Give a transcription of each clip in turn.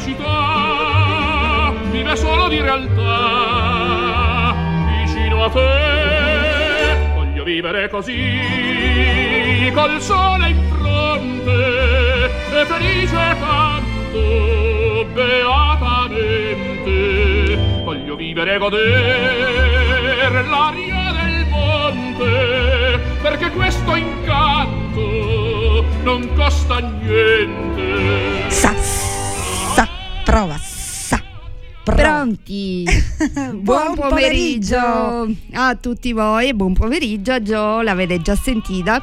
felicità vive solo di realtà. Vicino a te voglio vivere così col sole in fronte e felice canto beatamente. Voglio vivere goder l'aria del monte perché questo incanto non costa niente prova sa. Pronti? buon Buon pomeriggio pomeriggio. a tutti voi, buon pomeriggio a Gio, l'avete già sentita?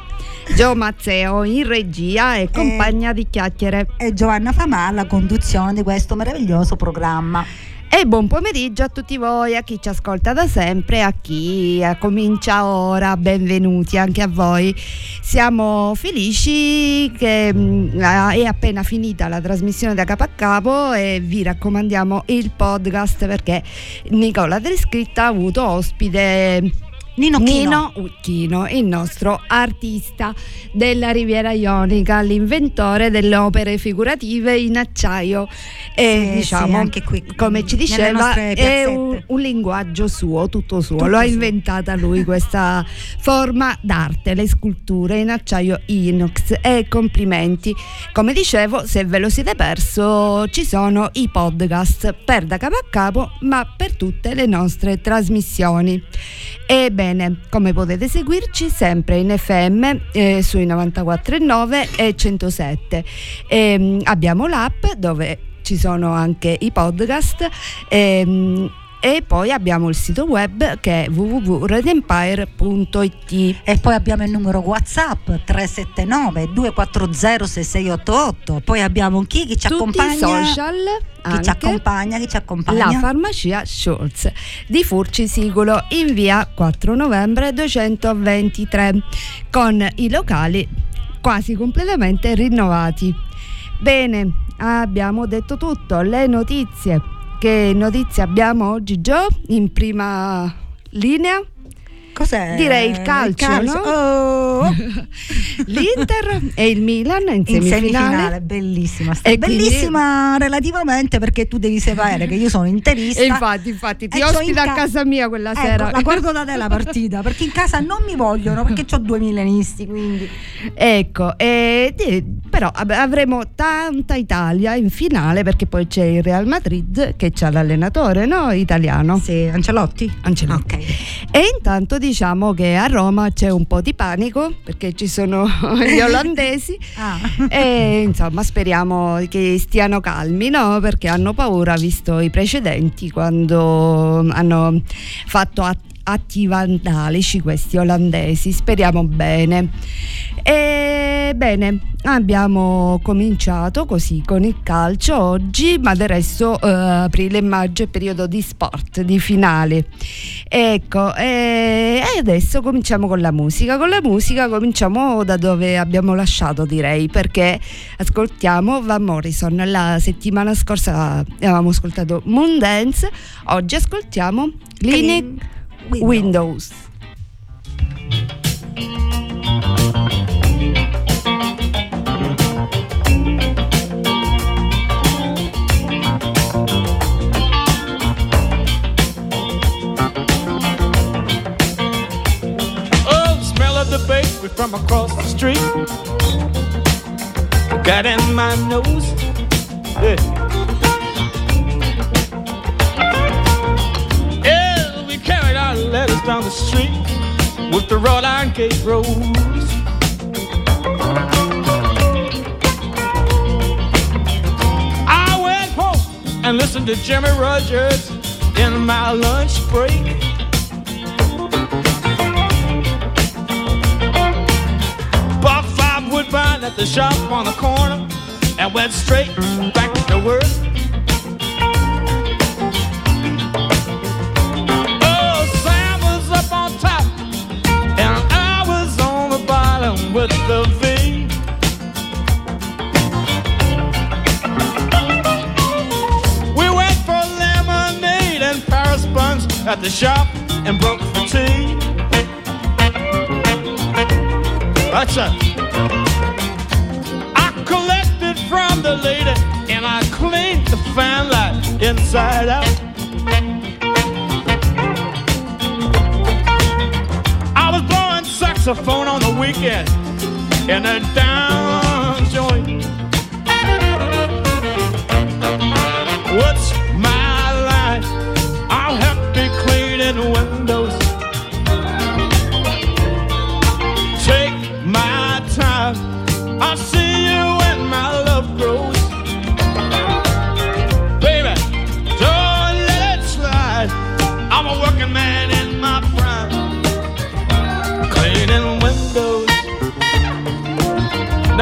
Gio Mazzeo in regia e compagna di chiacchiere. e Giovanna Famà alla conduzione di questo meraviglioso programma. E buon pomeriggio a tutti voi, a chi ci ascolta da sempre, a chi eh, comincia ora, benvenuti anche a voi. Siamo felici che mm, è appena finita la trasmissione da capo a capo e vi raccomandiamo il podcast perché Nicola Descritta ha avuto ospite Nino. Nino Uchino, il nostro artista della Riviera Ionica, l'inventore delle opere figurative in acciaio. E Sì, diciamo, sì, anche qui, come ci diceva, è un, un linguaggio suo, tutto suo. Tutto Lo ha inventata lui questa forma d'arte, le sculture in acciaio inox. E complimenti. Come dicevo, se ve lo siete perso, ci sono i podcast per da capo a capo, ma per tutte le nostre trasmissioni. Ebbene, come potete seguirci sempre in FM eh, sui 94.9 e 107. Ehm, abbiamo l'app dove ci sono anche i podcast. ehm, e poi abbiamo il sito web che è www.redempire.it E poi abbiamo il numero WhatsApp 379 240 6688. Poi abbiamo chi, chi ci tutti accompagna? i social Chi ci accompagna? Chi ci accompagna? La farmacia Scholz di Furci Siculo in via 4 novembre 223 con i locali quasi completamente rinnovati. Bene, abbiamo detto tutto, le notizie. Che notizie abbiamo oggi Gio in prima linea? Cos'è? Direi il calcio, no? Oh! L'Inter e il Milan in in semifinale. semifinale, bellissima. sta- E quindi- bellissima relativamente perché tu devi sapere che io sono interista. E infatti, infatti, ti ospito in a ca- casa mia quella Ecco, sera. la guardo da te la partita perché in casa non mi vogliono perché ho due milanisti quindi Ecco, e di- però avremo tanta Italia in finale perché poi c'è il Real Madrid che c'ha l'allenatore no? italiano. sì, Ancelotti Ancelotti. ok E intanto diciamo che a Roma c'è un po' di panico perché ci sono gli olandesi ah. e insomma speriamo che stiano calmi no? perché hanno paura visto i precedenti quando hanno fatto atti atti vandalici questi olandesi. Speriamo bene. E bene abbiamo cominciato così con il calcio oggi ma del resto eh, aprile e maggio è periodo di sport di finale. Ecco e e adesso cominciamo con la musica. Con la musica cominciamo da dove abbiamo lasciato direi perché ascoltiamo Van Morrison. La settimana scorsa avevamo ascoltato Moondance oggi ascoltiamo Clinic Windows. Oh, the smell of the bakery from across the street. Got in my nose. Yeah. Yeah, our letters down the street with the wrought iron gate rose. I went home and listened to Jimmy Rogers in my lunch break. Bought five woodbine at the shop on the corner and went straight back to work. The V. We went for lemonade and Paris buns at the shop and broke for tea. That's it. I collected from the lady and I cleaned the fan light inside out. I was blowing saxophone on the weekend in a down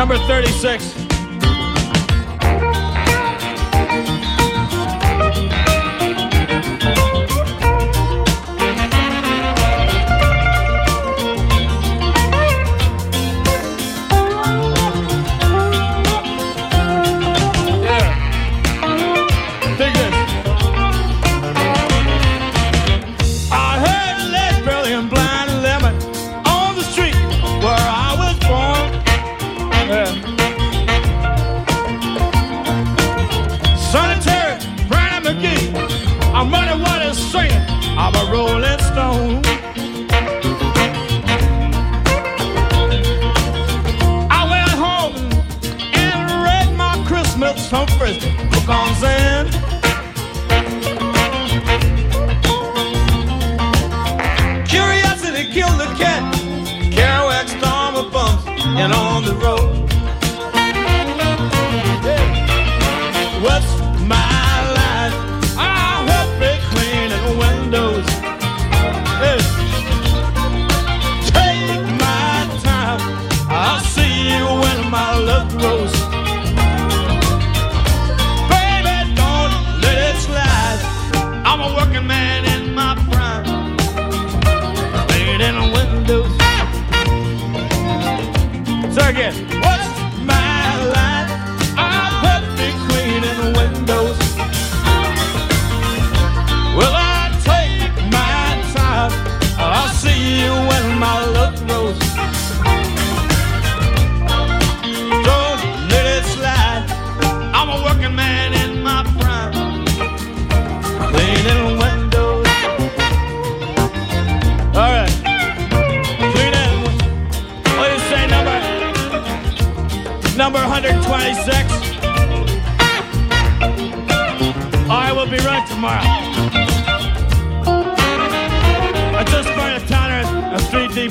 Number 36. Road. What's my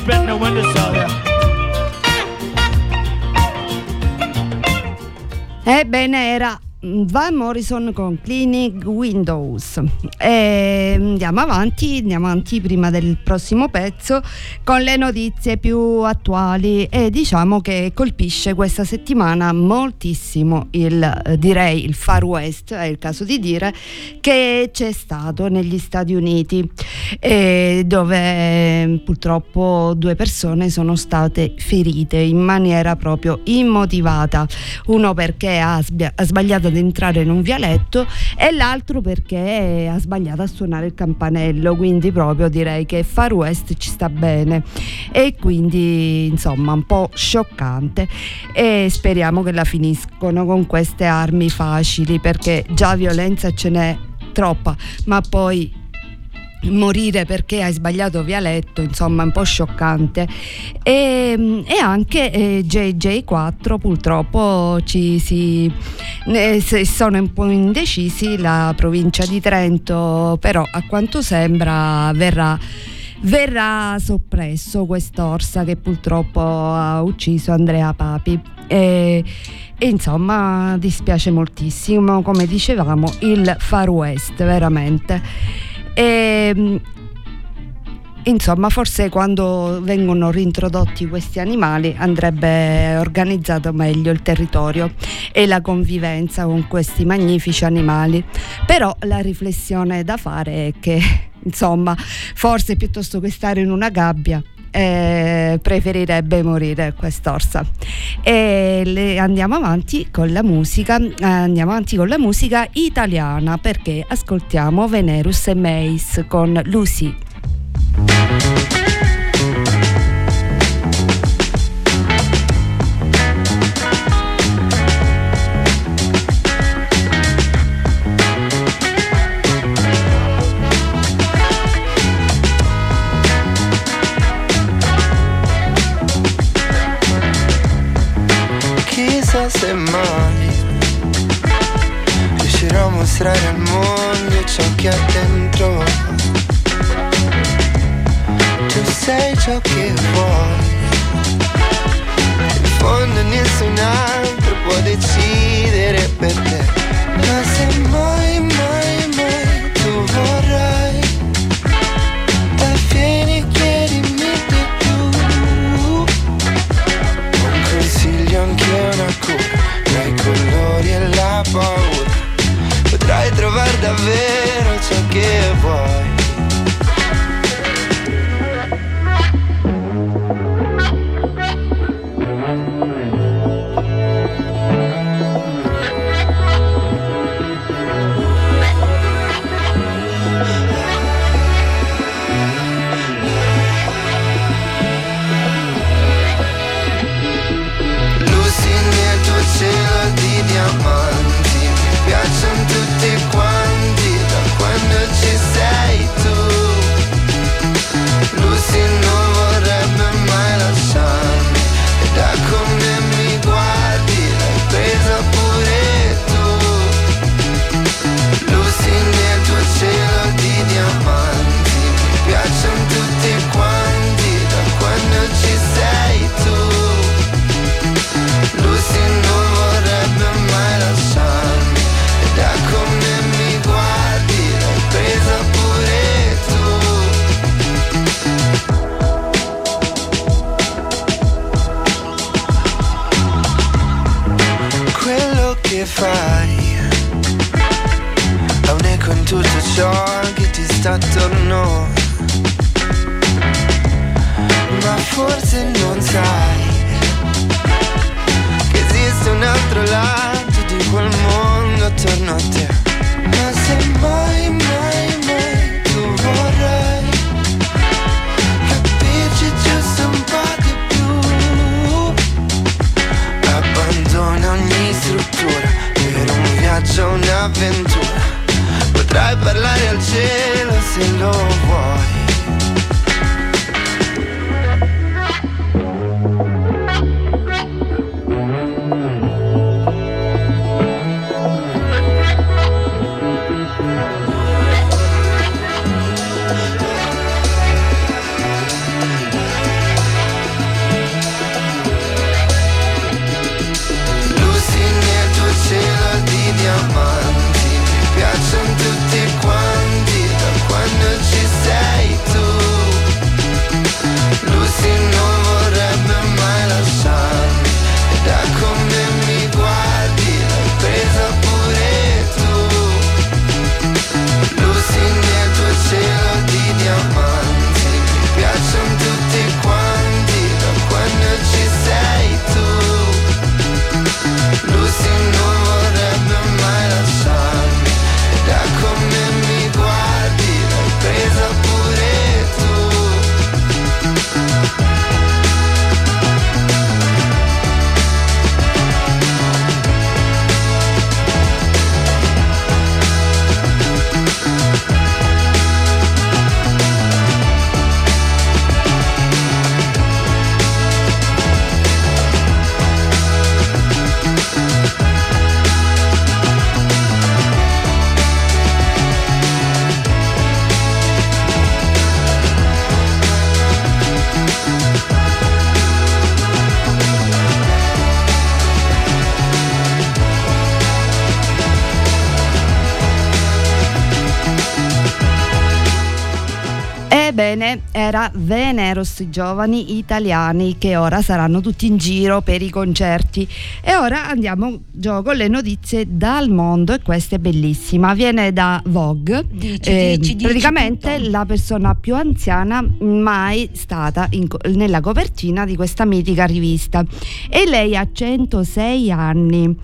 three deep in the windowsill here. Ebbene era Van Morrison con Cleaning Windows. E andiamo avanti, andiamo avanti prima del prossimo pezzo con le notizie più attuali e diciamo che colpisce questa settimana moltissimo il eh, direi il Far West, è il caso di dire, che c'è stato negli Stati Uniti eh, dove purtroppo due persone sono state ferite in maniera proprio immotivata. Uno perché ha, sbagliato ad entrare in un vialetto e l'altro perché ha sbagliato a suonare il campanello, quindi proprio direi che Far West ci sta bene. E quindi insomma un po' scioccante. E speriamo che la finiscono con queste armi facili perché già violenza ce n'è troppa, ma poi morire perché hai sbagliato vialetto, insomma un po' scioccante. E, e anche eh, JJ4 purtroppo ci si se- sono un po' indecisi, la provincia di Trento però a quanto sembra verrà verrà soppresso quest'orsa che purtroppo ha ucciso Andrea Papi. E, e insomma dispiace moltissimo, come dicevamo, il Far West veramente. E, Insomma, forse quando vengono reintrodotti questi animali andrebbe organizzato meglio il territorio e la convivenza con questi magnifici animali. Però la riflessione da fare è che, insomma, forse piuttosto che stare in una gabbia eh, preferirebbe morire quest'orsa. E le- andiamo avanti con la musica, eh, andiamo avanti con la musica italiana perché ascoltiamo Venerus e Mace con Lucy. ciò che vuoi. In fondo nessun altro può decidere. Veneros ve giovani italiani che ora saranno tutti in giro per i concerti. E ora andiamo gioco le notizie dal mondo e questa è bellissima. Viene da Vogue, dici, eh, dici, praticamente dici la persona più anziana mai stata in, nella copertina di questa mitica rivista. E lei ha 106 anni.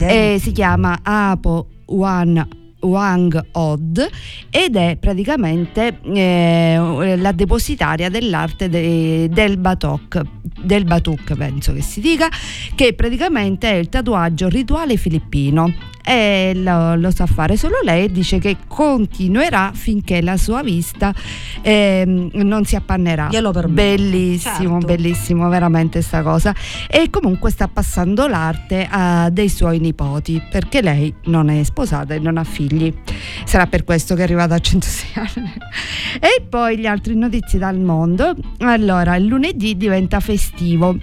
Eh, si chiama Apo Juan Wang Od ed è praticamente eh, la depositaria dell'arte de, del Batok, del Batuk penso che si dica, che praticamente è il tatuaggio rituale filippino e lo, lo sa fare solo lei e dice che continuerà finché la sua vista ehm, non si appannerà. Glielo permetto. Bellissimo, Certo. bellissimo veramente sta cosa. E comunque sta passando l'arte a dei suoi nipoti perché lei non è sposata e non ha figli. Sarà per questo che è arrivata a 106 anni. E poi le altre notizie dal mondo. Allora, il lunedì diventa festivo.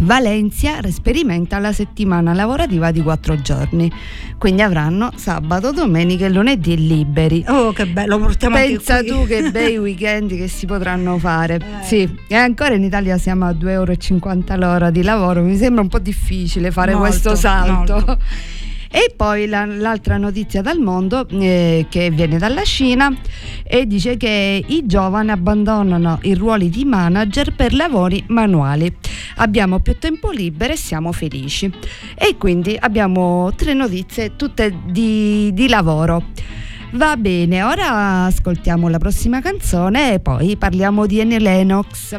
Valencia sperimenta la settimana lavorativa di quattro giorni, quindi avranno sabato, domenica e lunedì liberi. Oh, che bello, lo portiamo Pensa tu che bei weekend che si potranno fare. Eh. Sì, e ancora in Italia siamo a 2,50 euro l'ora di lavoro, mi sembra un po' difficile fare Molto, questo salto. molto. E poi la- l'altra notizia dal mondo eh, che viene dalla Cina e dice che i giovani abbandonano i ruoli di manager per lavori manuali. Abbiamo più tempo libero e siamo felici. E quindi abbiamo tre notizie tutte di, di lavoro. Va bene, ora ascoltiamo la prossima canzone e poi parliamo di Annie Lennox.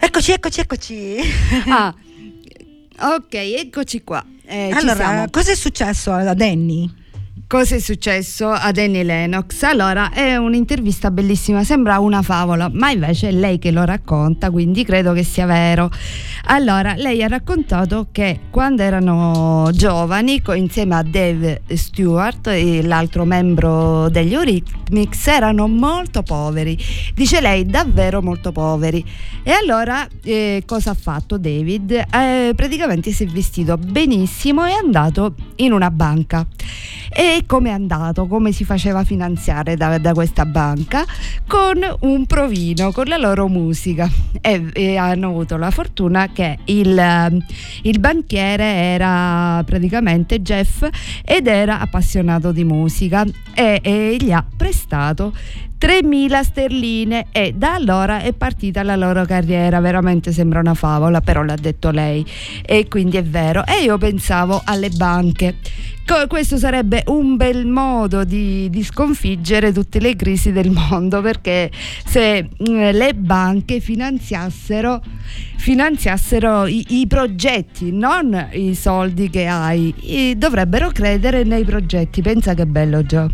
Eccoci, eccoci, eccoci. Ah, ok, eccoci qua. Eh, allora, cosa è successo a Danny? Cosa è successo ad Annie Lennox? Allora, è un'intervista bellissima, sembra una favola, ma invece è lei che lo racconta, quindi credo che sia vero. Allora, lei ha raccontato che quando erano giovani, insieme a Dave Stewart, l'altro membro degli Eurythmics, erano molto poveri. Dice lei, davvero molto poveri. E allora, eh, cosa ha fatto David? Eh, praticamente si è vestito benissimo e è andato in una banca. E come è andato? Come si faceva finanziare da, da questa banca? Con un provino, con la loro musica. E, e hanno avuto la fortuna che il, il banchiere era praticamente Jeff ed era appassionato di musica e, e gli ha prestato 3.000 sterline e da allora è partita la loro carriera, veramente sembra una favola, però l'ha detto lei e quindi è vero. E io pensavo alle banche. Questo sarebbe un bel modo di, di sconfiggere tutte le crisi del mondo perché se mm, le banche finanziassero, finanziassero i, i progetti, non i soldi che hai, dovrebbero credere nei progetti. Pensa che bello Gio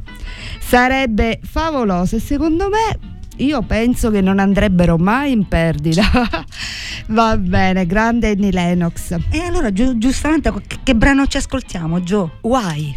sarebbe favoloso e secondo me io penso che non andrebbero mai in perdita. Va bene, grande Annie Lennox. E allora, giustamente, che brano ci ascoltiamo, Joe? Why?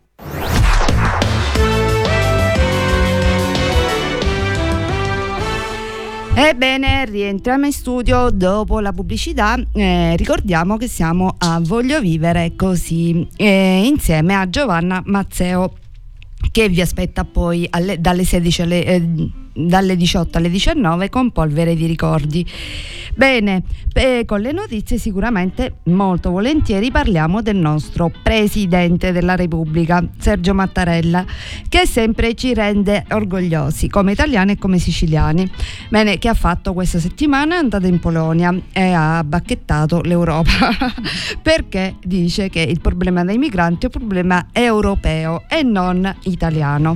Ebbene, rientriamo in studio dopo la pubblicità. Eh, ricordiamo che siamo a Voglio Vivere così eh, insieme a Giovanna Mazzeo che vi aspetta poi alle- dalle 16 alle, eh, dalle 18 alle 19 con polvere di ricordi. Bene, eh, con le notizie sicuramente molto volentieri parliamo del nostro Presidente della Repubblica, Sergio Mattarella, che sempre ci rende orgogliosi come italiani e come siciliani. Bene, che ha fatto questa settimana? È andato in Polonia e ha bacchettato l'Europa perché dice che il problema dei migranti è un problema europeo e non italiano.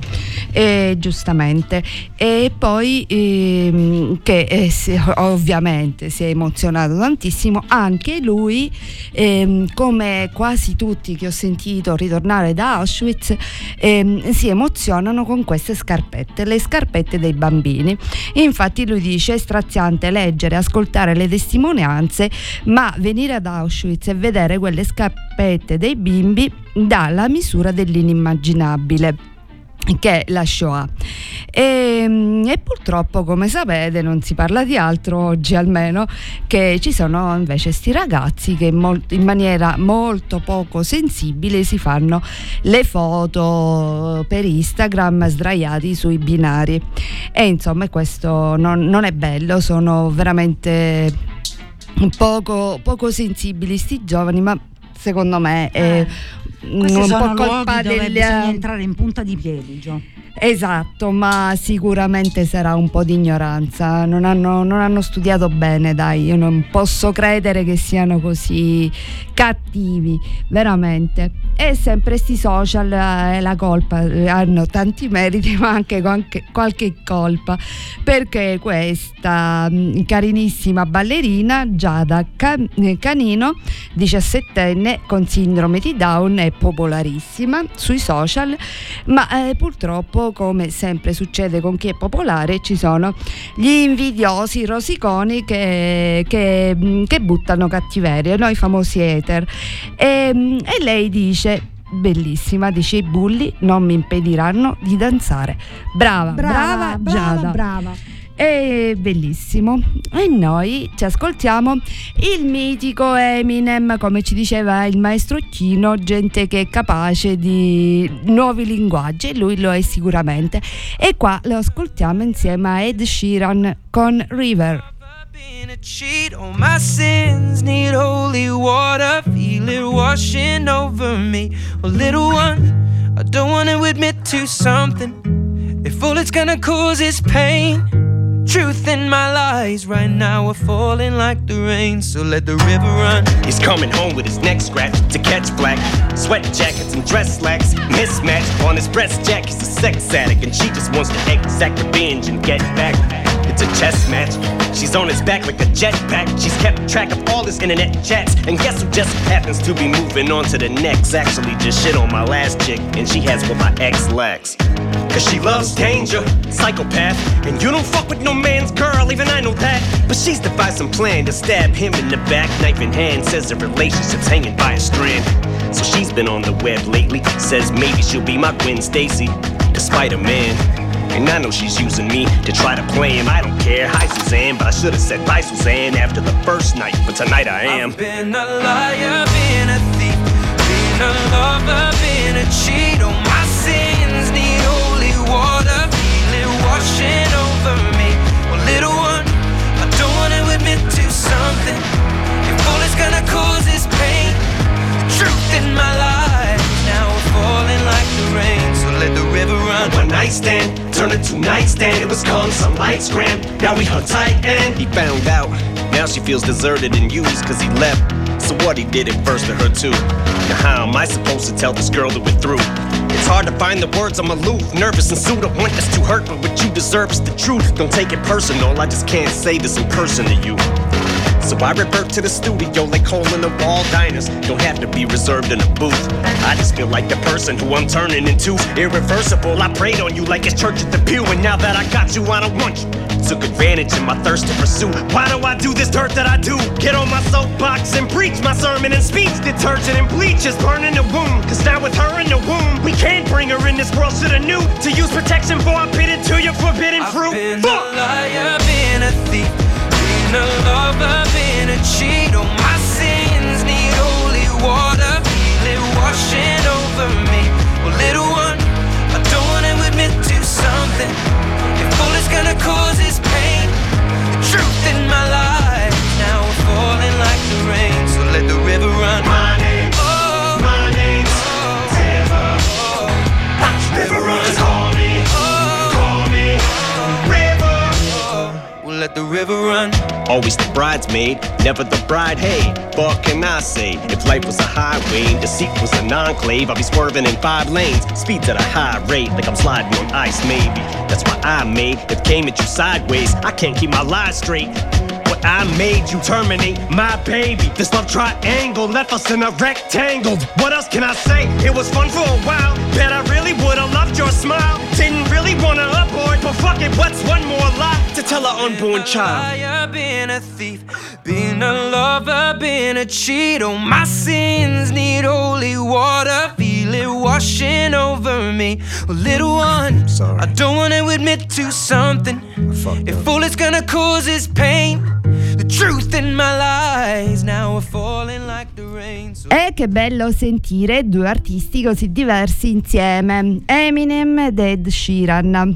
E giustamente. E poi ehm, che eh, ovviamente si è emozionato tantissimo anche lui, ehm, come quasi tutti che ho sentito ritornare da Auschwitz, ehm, si emozionano con queste scarpette, le scarpette dei bambini. Infatti lui dice è straziante leggere, ascoltare le testimonianze, ma venire ad Auschwitz e vedere quelle scarpette dei bimbi dà la misura dell'inimmaginabile che è la Shoah. E, e purtroppo, come sapete, non si parla di altro oggi almeno, che ci sono invece sti ragazzi che mol- in maniera molto poco sensibile si fanno le foto per Instagram sdraiati sui binari. E insomma questo non, non è bello, sono veramente poco, poco sensibili sti giovani, ma secondo me è Questi un sono po' colpa luoghi dove del bisogna entrare in punta di piedi, Gio. Esatto, ma sicuramente sarà un po' di ignoranza. Non hanno, non hanno studiato bene, dai. Io non posso credere che siano così cattivi, veramente. E sempre sti social è la colpa, eh, hanno tanti meriti, ma anche qualche, qualche colpa. Perché questa mh, carinissima ballerina Giada eh, Canino, 17enne con sindrome di Down, è popolarissima sui social, ma eh, purtroppo, come sempre succede con chi è popolare, ci sono gli invidiosi rosiconi che, che, che buttano cattiveria, noi famosi hater. E, mh, e lei dice bellissima, dice i bulli non mi impediranno di danzare. Brava, brava, Giada. brava. È bellissimo. E noi ci ascoltiamo il mitico Eminem, come ci diceva il maestro Chino, gente che è capace di nuovi linguaggi, lui lo è sicuramente. E qua lo ascoltiamo insieme a Ed Sheeran con River. been one, I don't want admit to something. If all it's gonna cause is pain. Truth in my lies right now are falling like the rain. So let the river run. He's coming home with his neck scratched to catch black. Sweat jackets and dress slacks. Mismatch on his breast jack. He's a sex addict and she just wants to exact revenge and get back. It's a chess match. She's on his back like a jetpack. She's kept track of all his internet chats. And guess who just happens to be moving on to the next? Actually, just shit on my last chick. And she has what my ex lacks. Cause she loves danger, psychopath. And you don't fuck with no man's girl, even I know that. But she's devised some plan to stab him in the back, knife in hand. Says the relationship's hanging by a strand. So she's been on the web lately. Says maybe she'll be my Gwen Stacy, the Spider Man. And I know she's using me to try to play him. I don't care. Hi, Suzanne, but I should have said bye, Suzanne, after the first night. But tonight I am. I've been a liar, been a thief, been a lover, been a cheat. All my over me. Well, little one, I don't wanna admit to something. If all it's gonna cause is pain, the truth in my life now we're falling like the rain. So let the river run. One night stand, turned into nightstand. It was calm, some lights grand. Now we hung tight and he found out. Now she feels deserted and used cause he left. So what he did it first to her too. Now how am I supposed to tell this girl that we're through? It's hard to find the words, I'm aloof, nervous and. I want this to hurt, but what you deserve is the truth. Don't take it personal, I just can't say this in person to you. So I revert to the studio like hole in the wall diners. Don't have to be reserved in a booth. I just feel like the person who I'm turning into. Irreversible, I prayed on you like it's church at the pew. And now that I got you, I don't want you. Took advantage of my thirst to pursue. Why do I do this dirt that I do? Get on my soapbox and preach my sermon and speech. Detergent and bleach is burning the womb. Cause now with her in the womb, we can't bring her in this world to the new. To use protection for I bit into your forbidden fruit. Been Fuck! a liar, been a thief, been a lover, been a cheat. All my sins need holy water, feel it washing over me. Well, little one, I don't wanna admit to something. It's gonna cause is pain, the truth in my life let the river run. Always the bridesmaid, never the bride. Hey, what can I say? If life was a highway and deceit was an enclave, I'd be swerving in five lanes, speeds at a high rate, like I'm sliding on ice, maybe. That's why I made it came at you sideways. I can't keep my lies straight. I made you terminate my baby. This love triangle left us in a rectangle. What else can I say? It was fun for a while. Bet I really would've loved your smile. Didn't really wanna abort, but fuck it, what's one more lie to tell an unborn child? liar, been a thief, been a lover, been a cheat. Oh, my sins need holy water, feel it washing over me. Well, little one, Sorry. I don't wanna admit to something. If all it's gonna cause is pain, E che bello sentire due artisti così diversi insieme, Eminem ed Ed Sheeran.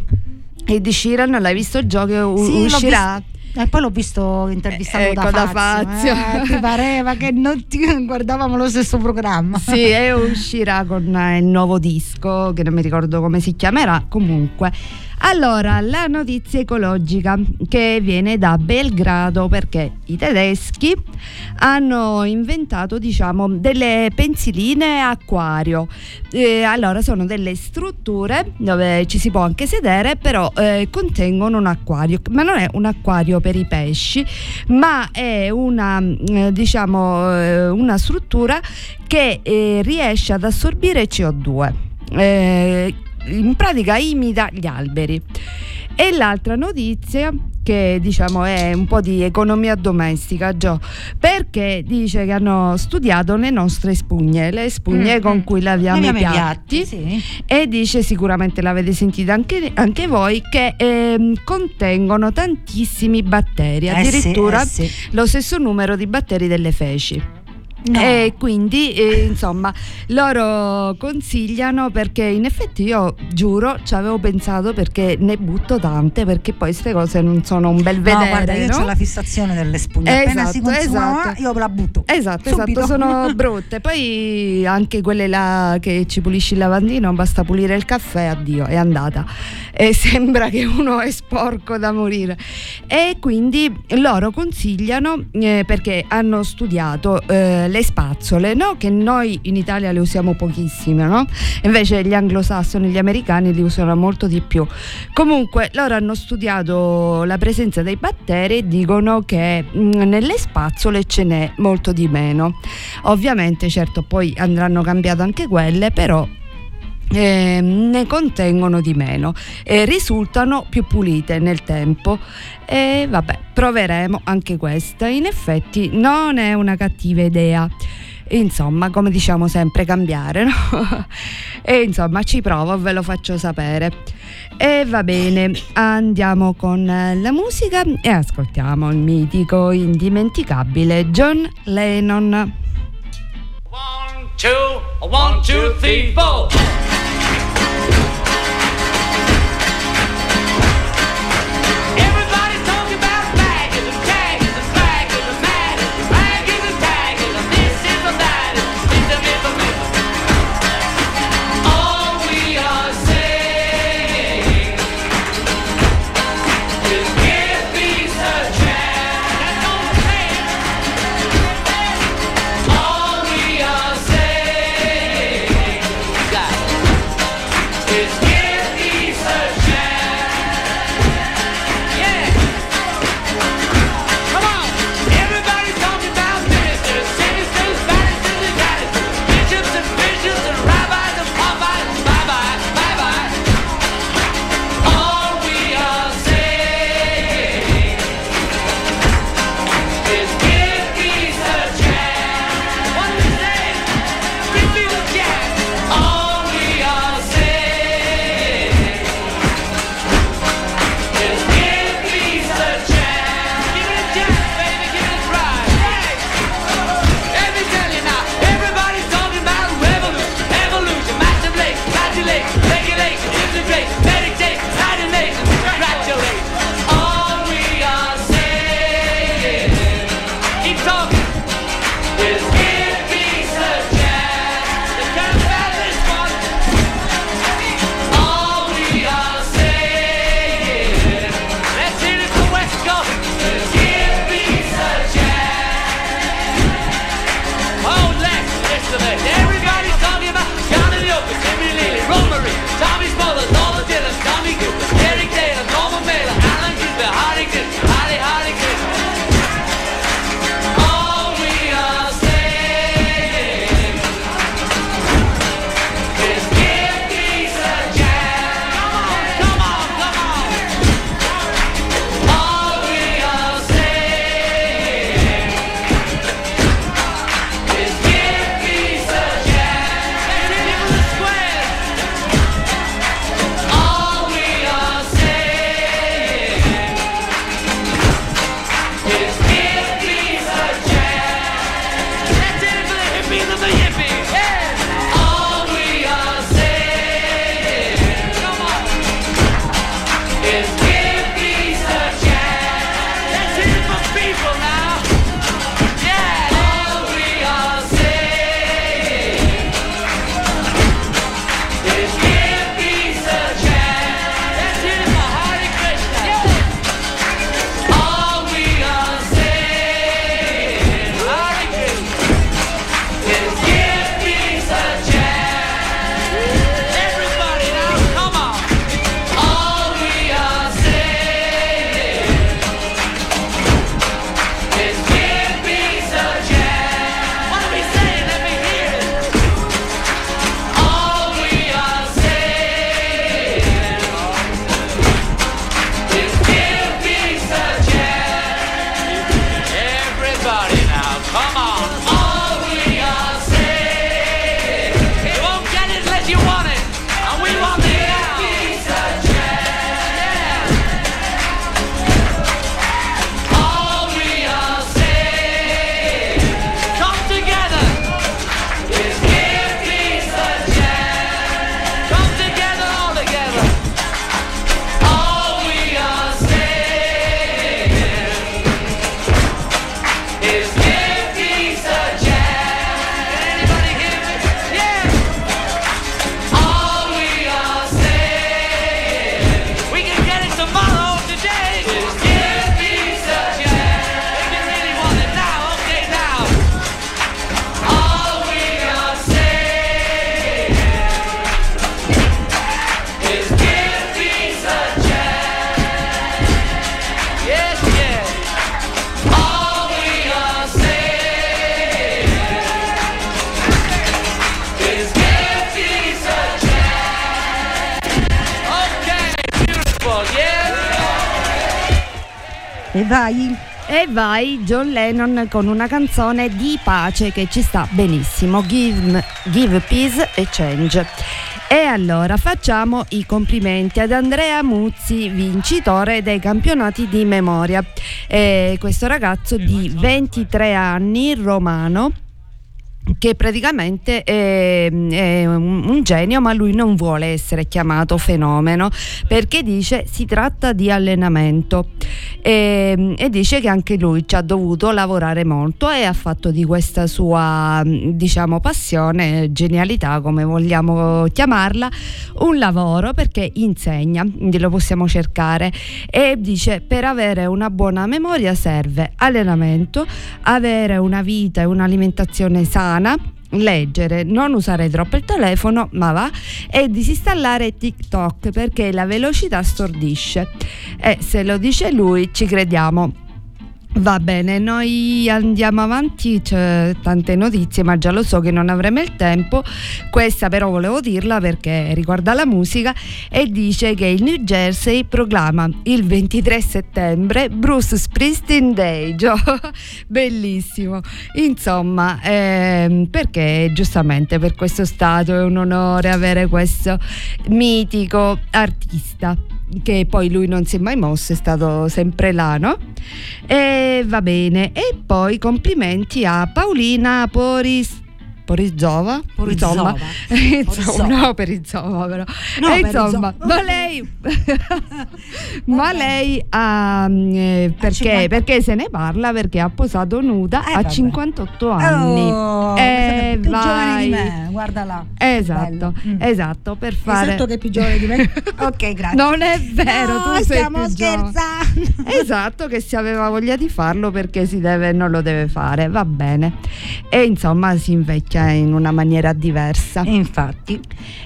Ed Sheeran l'hai visto il gioco? Sì, uscirà? E poi l'ho visto intervistato Ecco, da da Fazio. Fazio. Eh, ti pareva che non ti guardavamo lo stesso programma. Sì, e uscirà con eh, il nuovo disco, che non mi ricordo come si chiamerà, comunque. Allora, la notizia ecologica che viene da Belgrado perché i tedeschi hanno inventato, diciamo, delle pensiline acquario. Eh, allora, sono delle strutture dove ci si può anche sedere, però eh, contengono un acquario, ma non è un acquario per i pesci, ma è una, eh, diciamo, eh, una struttura che eh, riesce ad assorbire CO2. Eh, in pratica imita gli alberi. E l'altra notizia che diciamo è un po' di economia domestica, Gio, perché dice che hanno studiato le nostre spugne, le spugne Mm, con cui laviamo, i piatti. sì. E dice sicuramente l'avete sentita anche, anche voi che ehm, contengono tantissimi batteri, Eh sì, addirittura eh sì. lo stesso numero di batteri delle feci. No. E quindi eh, insomma loro consigliano perché in effetti io giuro ci avevo pensato perché ne butto tante perché poi queste cose non sono un bel vedere no, guarda, io no? ho la fissazione delle spugne. Appena si Esatto, consumano, esatto. io la butto. Esatto, Subito. esatto, sono brutte. Poi anche quelle là che ci pulisci il lavandino, basta pulire il caffè, addio, è andata. E sembra che uno è sporco da morire. E quindi loro consigliano, eh, perché hanno studiato eh, le spazzole, no? che noi in Italia le usiamo pochissime, no? invece gli anglosassoni, gli americani li usano molto di più. Comunque loro hanno studiato la presenza dei batteri e dicono che mh, nelle spazzole ce n'è molto di meno. Ovviamente, certo, poi andranno cambiate anche quelle, però eh, ne contengono di meno e risultano più pulite nel tempo. E vabbè proveremo anche questa. In effetti non è una cattiva idea. Insomma come diciamo sempre cambiare no? e insomma ci provo ve lo faccio sapere. E va bene andiamo con la musica e ascoltiamo il mitico indimenticabile John Lennon. One, two, one, two, three, four. Vai. E vai John Lennon con una canzone di pace che ci sta benissimo, Give, Give Peace e Change. E allora facciamo i complimenti ad Andrea Muzzi, vincitore dei campionati di memoria. Eh, questo ragazzo di 23 anni, romano, che praticamente è, è un, un genio ma lui non vuole essere chiamato fenomeno perché dice si tratta di allenamento. E, e dice che anche lui ci ha dovuto lavorare molto e ha fatto di questa sua diciamo passione genialità come vogliamo chiamarla un lavoro perché insegna quindi lo possiamo cercare. E dice per avere una buona memoria serve allenamento avere una vita e un'alimentazione sana leggere, non usare troppo il telefono, ma va, e disinstallare TikTok perché la velocità stordisce. E se lo dice lui, ci crediamo. Va bene, noi andiamo avanti, c'è tante notizie, ma già lo so che non avremo il tempo. Questa però volevo dirla perché riguarda la musica e dice che il New Jersey proclama il 23 settembre Bruce Springsteen Day. Bellissimo. Insomma, ehm, perché giustamente per questo stato è un onore avere questo mitico artista che poi lui non si è mai mosso, è stato sempre là, no? E va bene. E poi complimenti a Paolina Poris. Porizova? Porizova. Insomma, no, Perizova però. No, E insomma, Perizova. ma lei, ma lei ha, eh, perché, 50 perché se ne parla? Perché ha posato nuda Eh, a vabbè. 58 anni. Oh, Eh, più giovane di vai. me, guarda là. Esatto. Mm. esatto, per fare... Esatto che è più giovane di me. ok, grazie. Non è vero, No, tu stiamo scherzando. Esatto, che si aveva voglia di farlo perché si deve, non lo deve fare, va bene. E insomma si invecchia in una maniera diversa. E infatti,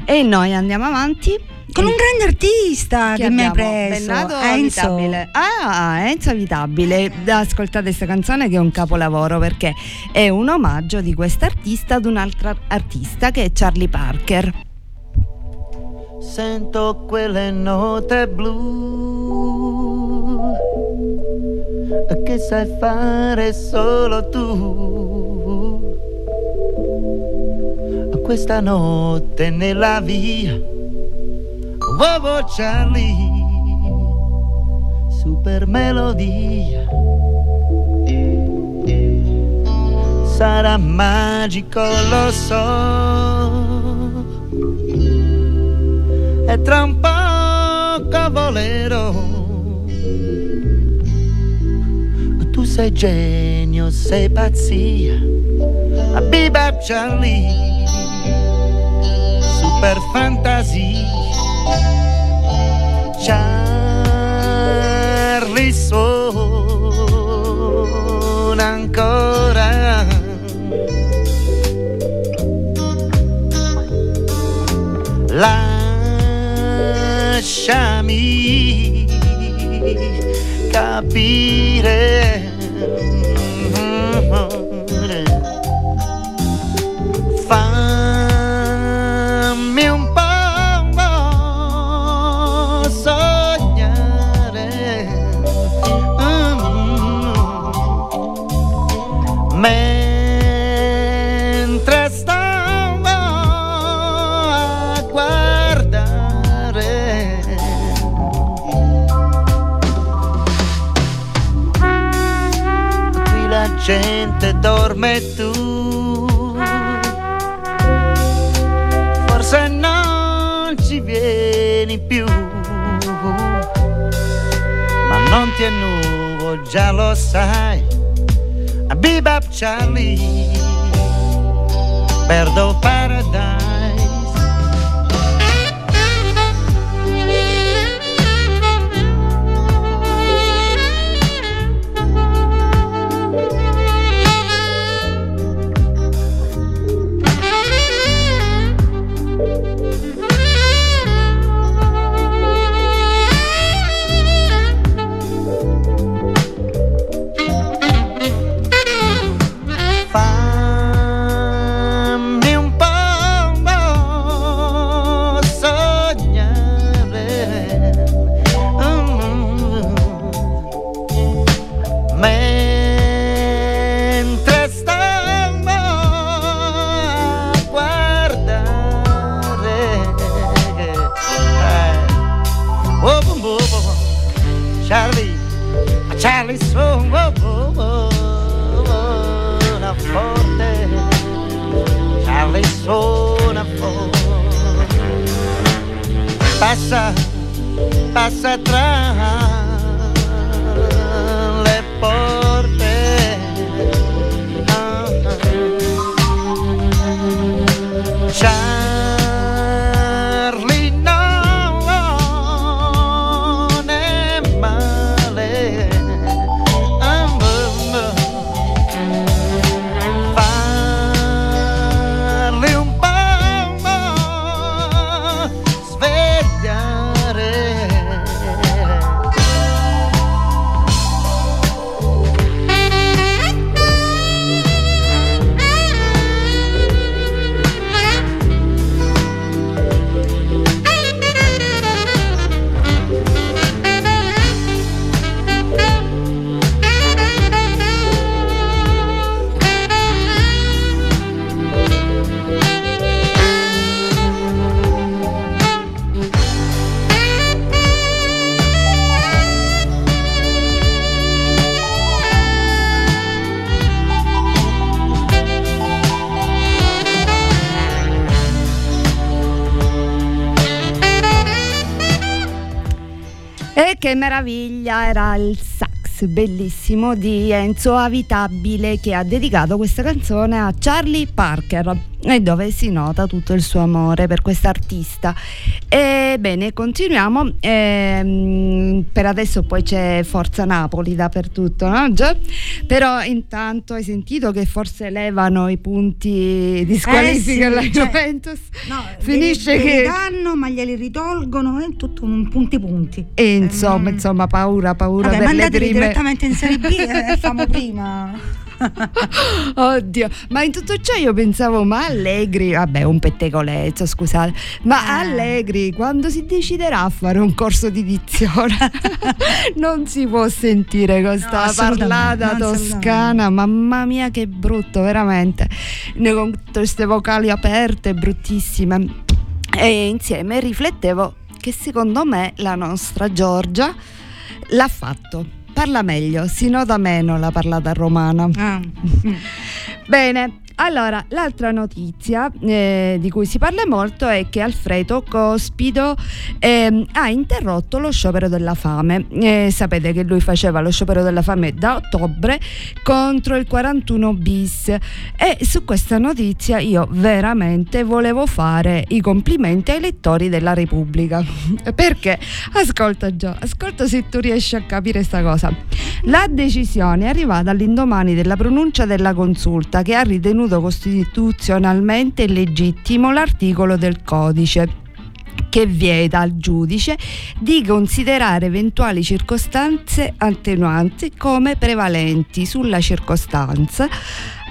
E noi andiamo avanti con un grande artista che, mi hai abbiamo? preso, Bennato Enzo. Avitabile. Ah, Enzo Avitabile. Ascoltate questa canzone che è un capolavoro perché è un omaggio di quest'artista ad un'altra artista che è Charlie Parker. Sento quelle note blu che sai fare solo tu. Questa notte nella via, oh, oh Charlie, super melodia. sarà magico, lo so. E tra un poco volerò. Tu sei genio, sei pazzia. A Bebop Charlie, super fantasia. Charlie suona ancora. Lasciami capire. Non ti annuvo già lo sai. A Bebop Charlie perdo paradise meraviglia era il sax bellissimo di Enzo Avitabile che ha dedicato questa canzone a Charlie Parker e dove si nota tutto il suo amore per quest'artista. Ebbene, continuiamo. Ehm, per adesso poi c'è Forza Napoli dappertutto, no? Già? Però intanto hai sentito che forse levano i punti di squalifica Eh sì, alla cioè, Juventus? No, Finisce glieli, che... glieli danno, ma glieli ritolgono, è tutto un punti punti. E insomma, insomma, paura, paura Vabbè, per le mandateli prime. direttamente in Serie B e famo prima. Oddio, ma in tutto ciò io pensavo, ma Allegri, vabbè, un pettegolezzo, scusate, ma Eh. Allegri quando si deciderà a fare un corso di dizione non si può sentire questa assolutamente, parlata no, toscana, mamma mia che brutto, veramente, con queste vocali aperte, bruttissime. E insieme riflettevo che secondo me la nostra Giorgia l'ha fatto. Parla meglio, si nota meno la parlata romana. Ah. Bene, allora l'altra notizia eh, di cui si parla molto è che Alfredo Cospido ehm, ha interrotto lo sciopero della fame. Eh, sapete che lui faceva lo sciopero della fame da ottobre contro il 41 bis e su questa notizia io veramente volevo fare i complimenti ai lettori della Repubblica perché ascolta già, ascolta se tu riesci a capire sta cosa. La decisione è arrivata all'indomani della pronuncia della consulta che ha ritenuto costituzionalmente illegittimo l'articolo del codice che vieta al giudice di considerare eventuali circostanze attenuanti come prevalenti sulla circostanza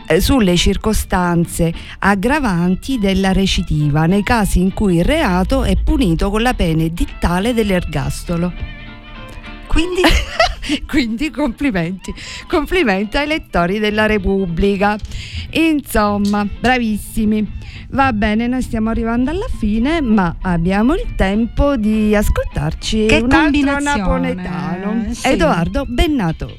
eh, sulle circostanze aggravanti della recidiva nei casi in cui il reato è punito con la pena edittale dell'ergastolo. Quindi, Quindi complimenti, complimenti ai lettori della Repubblica. Insomma, bravissimi. Va bene, noi stiamo arrivando alla fine, ma abbiamo il tempo di ascoltarci Che un altro napoletano. sì. Edoardo Bennato.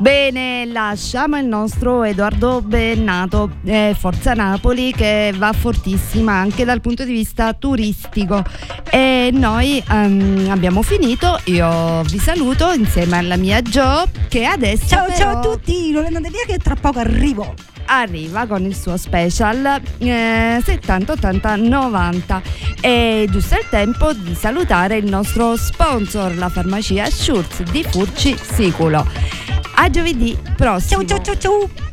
Bene, lasciamo il nostro Edoardo Bennato, eh, Forza Napoli, che va fortissima anche dal punto di vista turistico. E noi ehm, abbiamo finito, io vi saluto insieme alla mia Jo, che adesso... Ciao però ciao a tutti, non andate via che tra poco arrivo. Arriva con il suo special eh, 70, 80, 90 e giusto il tempo di salutare il nostro sponsor, la farmacia Schurz di Furci Siculo. A giovedì prossimo. Ciao ciao ciao ciao.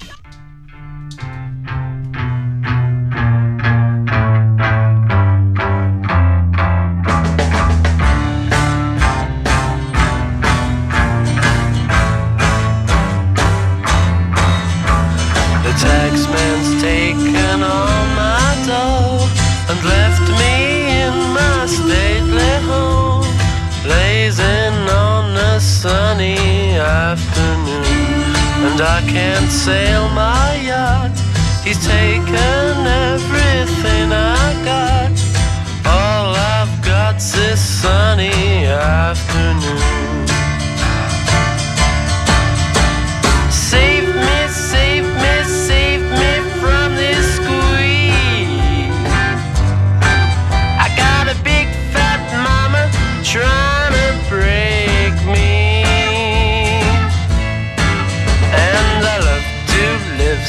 Can't sail my yacht, he's taken